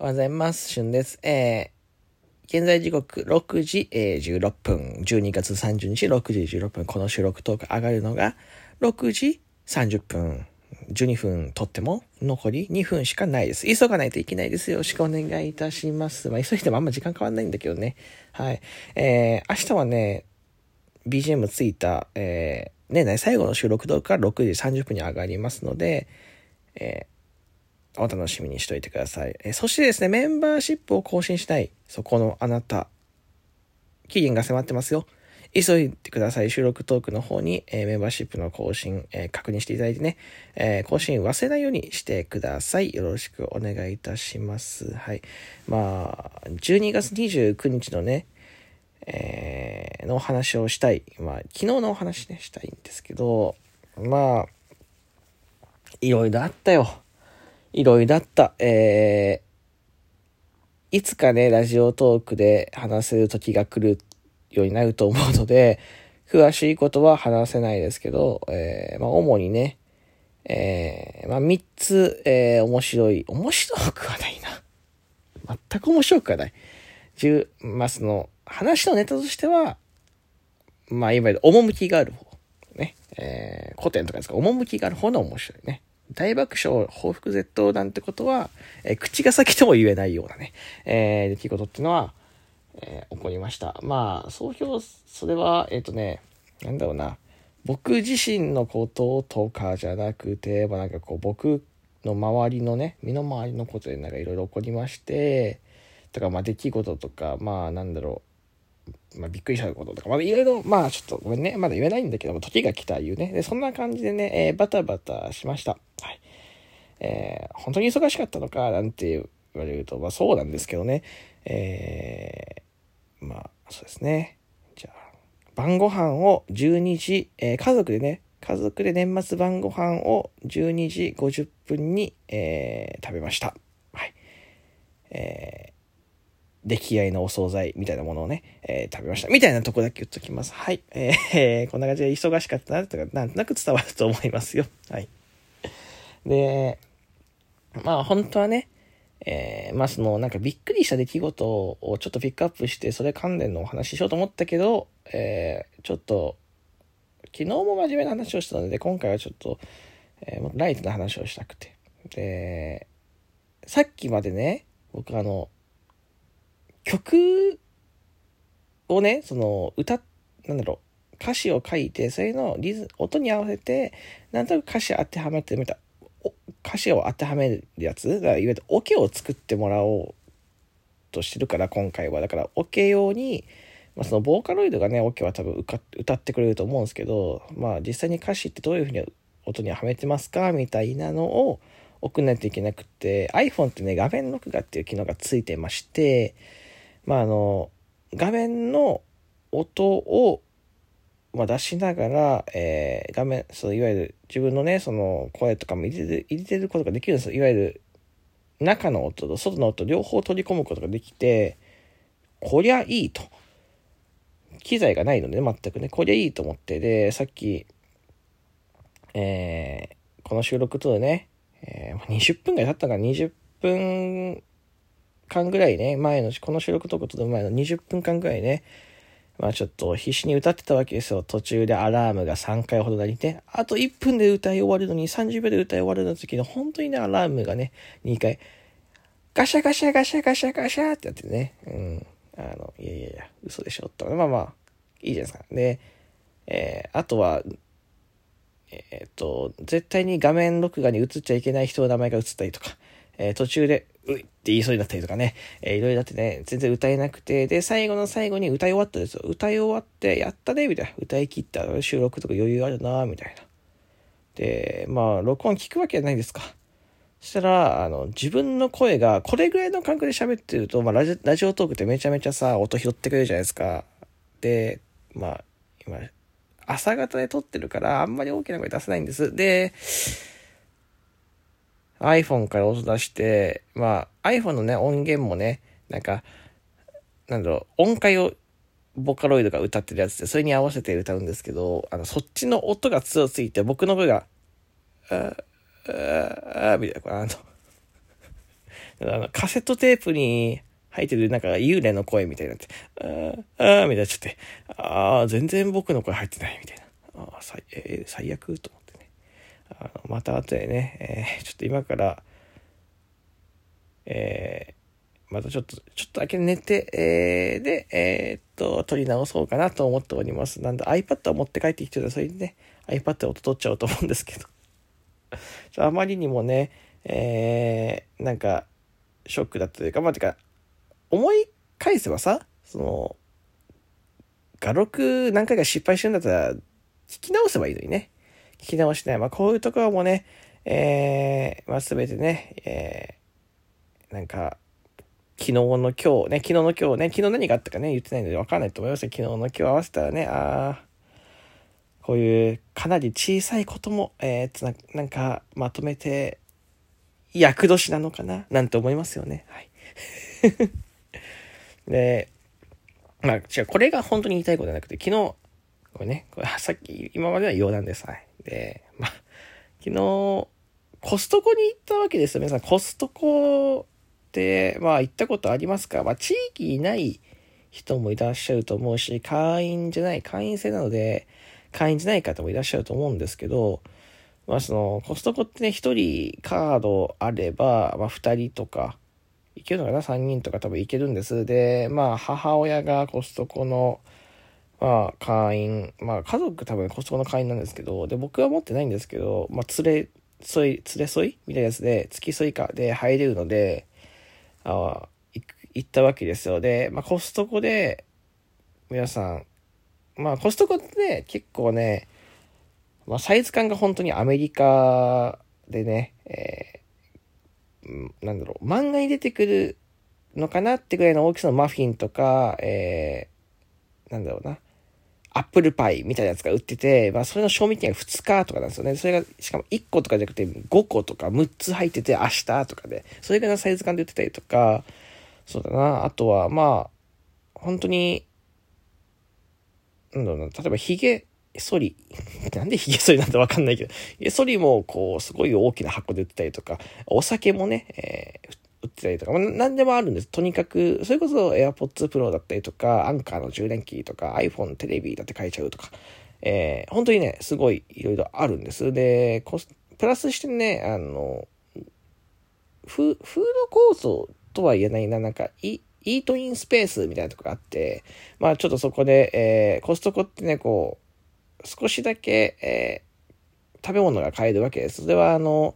おはようございます。しゅんです。えー、現在時刻6時、えー、16分、12月30日6時16分、この収録トーク上がるのが6時30分、12分撮っても残り2分しかないです。急がないといけないですよ。ろしくお願いいたします。まあ、急いでもあんま時間変わんないんだけどね。はい。えー、明日はね、BGM ついた、えー、年内最後の収録動画が6時30分に上がりますので、えー、お楽しみにしといてください。えそしてですね、メンバーシップを更新したい、そこのあなた、期限が迫ってますよ。急いでください。収録トークの方に、えーメンバーシップの更新、えー確認していただいてね、えー更新忘れないようにしてください。よろしくお願いいたします。はい。まあ、12月29日のね、えーのお話をしたい。まあ、昨日のお話ね、したいんですけど、まあ、いろいろあったよ。いろいろあった。えー、いつかね、ラジオトークで話せる時が来るようになると思うので、詳しいことは話せないですけど、えー、まあ、主にね、えー、まあ、3つ、えー、面白い、面白くはないな。全く面白くはない。10、まあ、その、話のネタとしては、まあ、いわゆる趣がある方。ね。えー、古典とかですか、趣がある方の面白いね。大爆笑、報復絶倒なんてことは、えー口が先とも言えないようなね、えー、出来事っていうのは、えー起こりました。まあ、総評、それは、えっ、とね、なんだろうな、僕自身のこととかじゃなくて、まあなんかこう、僕の周りのね、身の回りのことでなんかいろいろ起こりまして、とか、まあ出来事とか、まあなんだろう、まあ、びっくりしたこととか、まだいろいろ、まあちょっとごめんね、まだ言えないんだけども、時が来たいうね。で、そんな感じでね、えーバタバタしました。えー本当に忙しかったのか、なんて言われると、まあそうなんですけどね。えーまあそうですね。じゃあ、晩ご飯を12時、えー家族でね、家族で年末晩ご飯を12時50分に、えー食べました。はい。えー出来合いのお惣菜みたいなものをね、えー食べました。みたいなとこだけ言っときます。はい。えーこんな感じで忙しかったなとか、なんとなく伝わると思いますよ。はい。で、まあ本当はね、えーまあそのなんかびっくりした出来事をちょっとピックアップして、それ関連のお話ししようと思ったけど、えーちょっと、昨日も真面目な話をしたので、今回はちょっと、えーもっとライトな話をしたくて。で、さっきまでね、僕あの、曲をね、その、歌、なんだろう、歌詞を書いて、それのリズ、音に合わせて、なんとなく歌詞当てはめてみた、歌詞を当てはめるやつ、だからいわゆるオケを作ってもらおうとしてるから、今回は。だから、オケ用に、まあ、そのボーカロイドがね、オケは多分歌ってくれると思うんですけど、まあ実際に歌詞ってどういうふうに音にはめてますかみたいなのを送らないといけなくて、iPhone ってね、画面録画っていう機能がついてまして、まああの、画面の音を、まあ、出しながら、えー画面、そう、いわゆる自分のね、その声とかも入れて入れてることができるんですよ。いわゆる中の音と外の音両方取り込むことができて、こりゃいいと。機材がないので、ね、全くね、こりゃいいと思って、で、さっき、えーこの収録とでね、えー20分ぐらい経ったから20分間ぐらいね、前の、この収録とことの前の20分間ぐらいね、まあちょっと必死に歌ってたわけですよ。途中でアラームが3回ほど鳴りて、あと1分で歌い終わるのに30秒で歌い終わるの時の本当にね、アラームがね、2回、ガシャガシャガシャガシャガシャってやってね、うん。あの、いやいやいや、嘘でしょって。まあまあ、いいじゃないですか。で、えーあとは、えーっと、絶対に画面録画に映っちゃいけない人の名前が映ったりとか、えー途中で、ういって言いそうになったりとかね、えーいろいろあってね、全然歌えなくて、で、最後の最後に歌い終わったんですよ。歌い終わって、やったね、みたいな。歌い切った、収録とか余裕あるな、みたいな。で、まあ、録音聞くわけじゃないですか。そしたら、あの、自分の声が、これぐらいの感覚で喋ってると、まあラジ、ラジオトークってめちゃめちゃさ、音拾ってくれるじゃないですか。で、まあ、今、朝方で撮ってるから、あんまり大きな声出せないんです。で、iPhone から音出して、まあ、iPhone のね、音源もね、なんか、なんだろう、音階を、ボカロイドが歌ってるやつで、それに合わせて歌うんですけど、あの、そっちの音が強すぎて、僕の声が、あーあーあみたいな、あの、あのカセットテープに入ってるなんか幽霊の声みたいになって、あーあーみたいなちゃって、ああ、全然僕の声入ってないみたいな。ああ、最,、えー、最悪と。あのまた後でね、えー、ちょっと今から、えー、またちょっと、ちょっとだけ寝て、えー、で、えー、っと、撮り直そうかなと思っております。なんで iPad を持って帰ってきてた、それでね、iPad で音取っちゃうと思うんですけど。あまりにもね、えー、なんか、ショックだったというか、まあ、てか、思い返せばさ、その、画録何回か失敗してるんだったら、聞き直せばいいのにね。聞き直して。まあ、こういうところもね、えー、まあ、すべてね、えー、なんか、昨日の今日ね、昨日の今日ね、昨日何があったかね、言ってないので分かんないと思いますよ。昨日の今日合わせたらね、ああ、こういうかなり小さいことも、えー、ななんかまとめて、厄年なのかななんて思いますよね。はい。で、まあ、違う、これが本当に言いたいことじゃなくて、昨日、これね、これ さっき、今までは余談です。はい。で、ま、昨日、コストコに行ったわけですよ。皆さん、コストコって、まあ、行ったことありますか？まあ、地域にない人もいらっしゃると思うし、会員じゃない、会員制なので、会員じゃない方もいらっしゃると思うんですけど、まあ、その、コストコってね、1人カードあれば、まあ、2人とか、いけるのかな ?3 人とか多分いけるんです。で、まあ、母親がコストコの、まあ、会員、まあ、家族多分コストコの会員なんですけど、で、僕は持ってないんですけど、まあ、連れ添い、連れ添いみたいなやつで、付き添いかで入れるので、ああ行ったわけですよ。で、まあ、コストコで、皆さん、まあ、コストコってね、結構ね、まあ、サイズ感が本当にアメリカでね、えーなんだろう、漫画に出てくるのかなってぐらいの大きさのマフィンとか、えー、なんだろうな、アップルパイみたいなやつが売ってて、まあ、それの賞味期限が2日とかなんですよね。それが、しかも1個とかじゃなくて5個とか6つ入ってて明日とかで、それぐらいのサイズ感で売ってたりとか、そうだな、あとは、まあ、本当に、なんだろうな、例えばヒゲ剃り、なんで髭剃りなんてわかんないけど、髭剃りもこう、すごい大きな箱で売ってたりとか、お酒もね、えー、売ってたりとか、まあ、何でもあるんです。とにかく、それこそ AirPods Pro だったりとか、アンカーの充電器とか、iPhone テレビだって買えちゃうとか、えー、本当にね、すごいいろいろあるんです。で、プラスしてね、あの、フード構造とは言えないな、なんか、イイートインスペースみたいなとこがあって、まあちょっとそこで、えー、コストコってね、こう、少しだけ、えー、食べ物が買えるわけです。それはあの、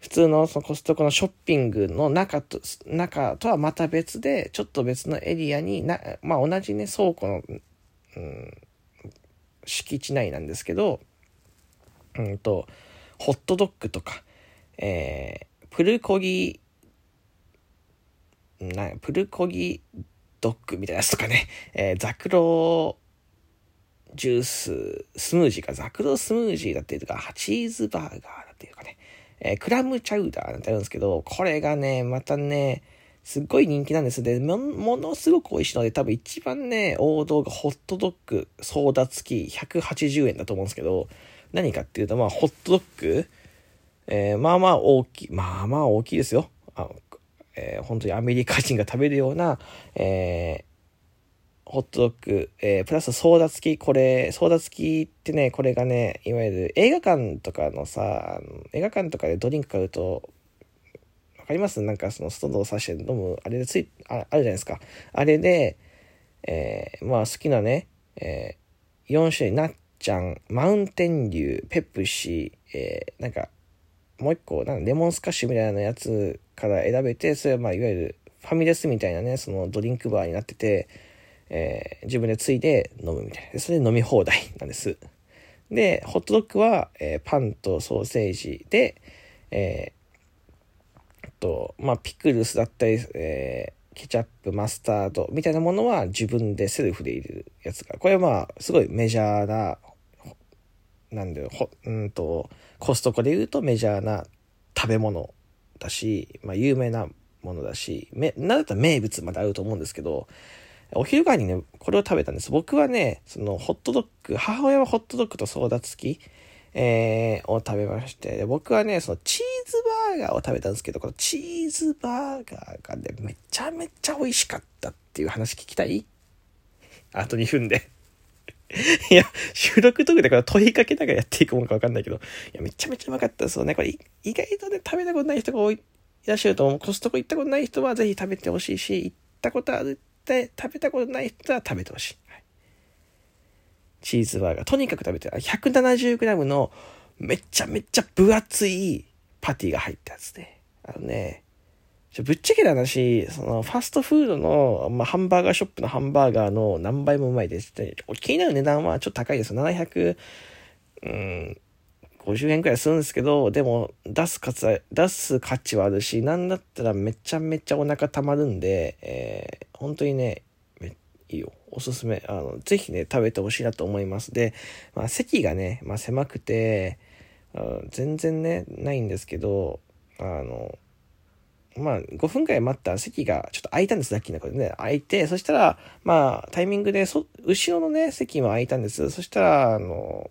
普通のそのコストコのショッピングの中と、中とはまた別で、ちょっと別のエリアにな、まあ同じね、倉庫の、うん、敷地内なんですけど、うんと、ホットドッグとか、えー、プルコギ、な、プルコギドッグみたいなやつとかね、えー、ザクロジュース、スムージーか、ザクロスムージーだったりとか、チーズバーガーだったりとかね、えー、クラムチャウダーなんてあるんですけど、これがね、またね、すっごい人気なんです。で、も、ものすごく美味しいので、多分一番ね、王道がホットドッグ、ソーダ付き180円だと思うんですけど、何かっていうと、まあ、ホットドッグ、えー、まあまあ大きい、まあまあ大きいですよ。あえー、本当にアメリカ人が食べるような、えホットドッグ、えー、プラスソーダ付き、これ、ソーダ付きってね、これがね、いわゆる映画館とかのさ、映画館とかでドリンク買うと、わかります？なんかそのストローさして飲む、あれでつい、ああるじゃないですか。あれで、えー、まあ好きなね、えー、4種類、なっちゃん、マウンテンデュー、ペプシー、えー、なんか、もう一個、なんかレモンスカッシュみたいなやつから選べて、それはまあいわゆるファミレスみたいなね、そのドリンクバーになってて、えー、自分でついで飲むみたいな。それで飲み放題なんです。で、ホットドッグは、えー、パンとソーセージで、えー、と、まあ、ピクルスだったり、えー、ケチャップ、マスタードみたいなものは自分でセルフで入れるやつが、これはまあ、すごいメジャーな、なんだよ、ほ、うんと、コストコで言うとメジャーな食べ物だし、まあ、有名なものだし、め、なんだったら名物まであると思うんですけど、お昼間にね、これを食べたんです。僕はね、そのホットドッグ、母親はホットドッグとソーダ付き、えー、を食べまして、僕はね、そのチーズバーガーを食べたんですけど、このチーズバーガーがね、めちゃめちゃ美味しかったっていう話聞きたい？あと2分でいや、収録トークでこれ問いかけながらやっていくもんかわかんないけど、いや、めちゃめちゃうまかったですよね。これ、意外とね、食べたことない人が多い、いらっしゃると思う。コストコ行ったことない人はぜひ食べてほしいし、行ったことあるって食べたことない人は食べてほしい。はい、チーズバーガー。とにかく食べて、170g のめっちゃめっちゃ分厚いパティが入ったやつで。あのね、ぶっちゃけな話、その、ファストフードの、まあ、ハンバーガーショップのハンバーガーの何倍もうまいですって。気になる値段はちょっと高いです。700、うん、50円くらいするんですけど、でも、出す価値、出す価値はあるし、なんだったらめちゃめちゃお腹溜まるんで、えー、本当にね、いいよ。おすすめ。あの、ぜひね、食べてほしいなと思います。で、まあ、席がね、まあ、狭くて、全然ね、ないんですけど、あの、まあ、5分くらい待ったら席がちょっと空いたんです、さっきのこでね。空いて、そしたら、まあ、タイミングで、そ、後ろのね、席も空いたんです。そしたら、あの、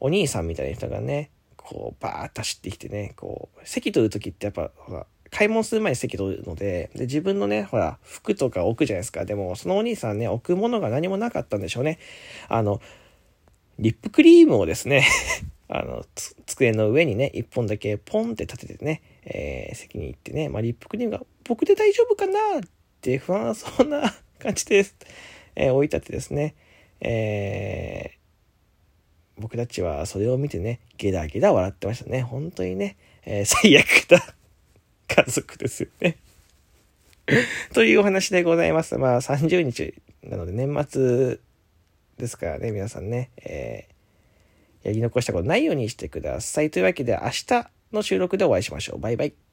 お兄さんみたいな人がね、こう、バーッと走ってきてね、こう、席取るときってやっぱ、ほら、買い物する前に席取るので、で、自分のね、ほら、服とか置くじゃないですか。でも、そのお兄さんね、置くものが何もなかったんでしょうね。あの、リップクリームをですね あの、机の上にね、一本だけポンって立ててね、えー、席に行ってね、まあ、リップクリームが僕で大丈夫かな？って不安そうな感じです。えー、置いてあってですね、えー、僕たちはそれを見てね、ゲラゲラ笑ってましたね。本当にね、えー、最悪な 家族ですよね というお話でございます。まあ30日なので年末ですからね、皆さんね、えー、やり残したことないようにしてください。というわけで明日の収録でお会いしましょう。バイバイ。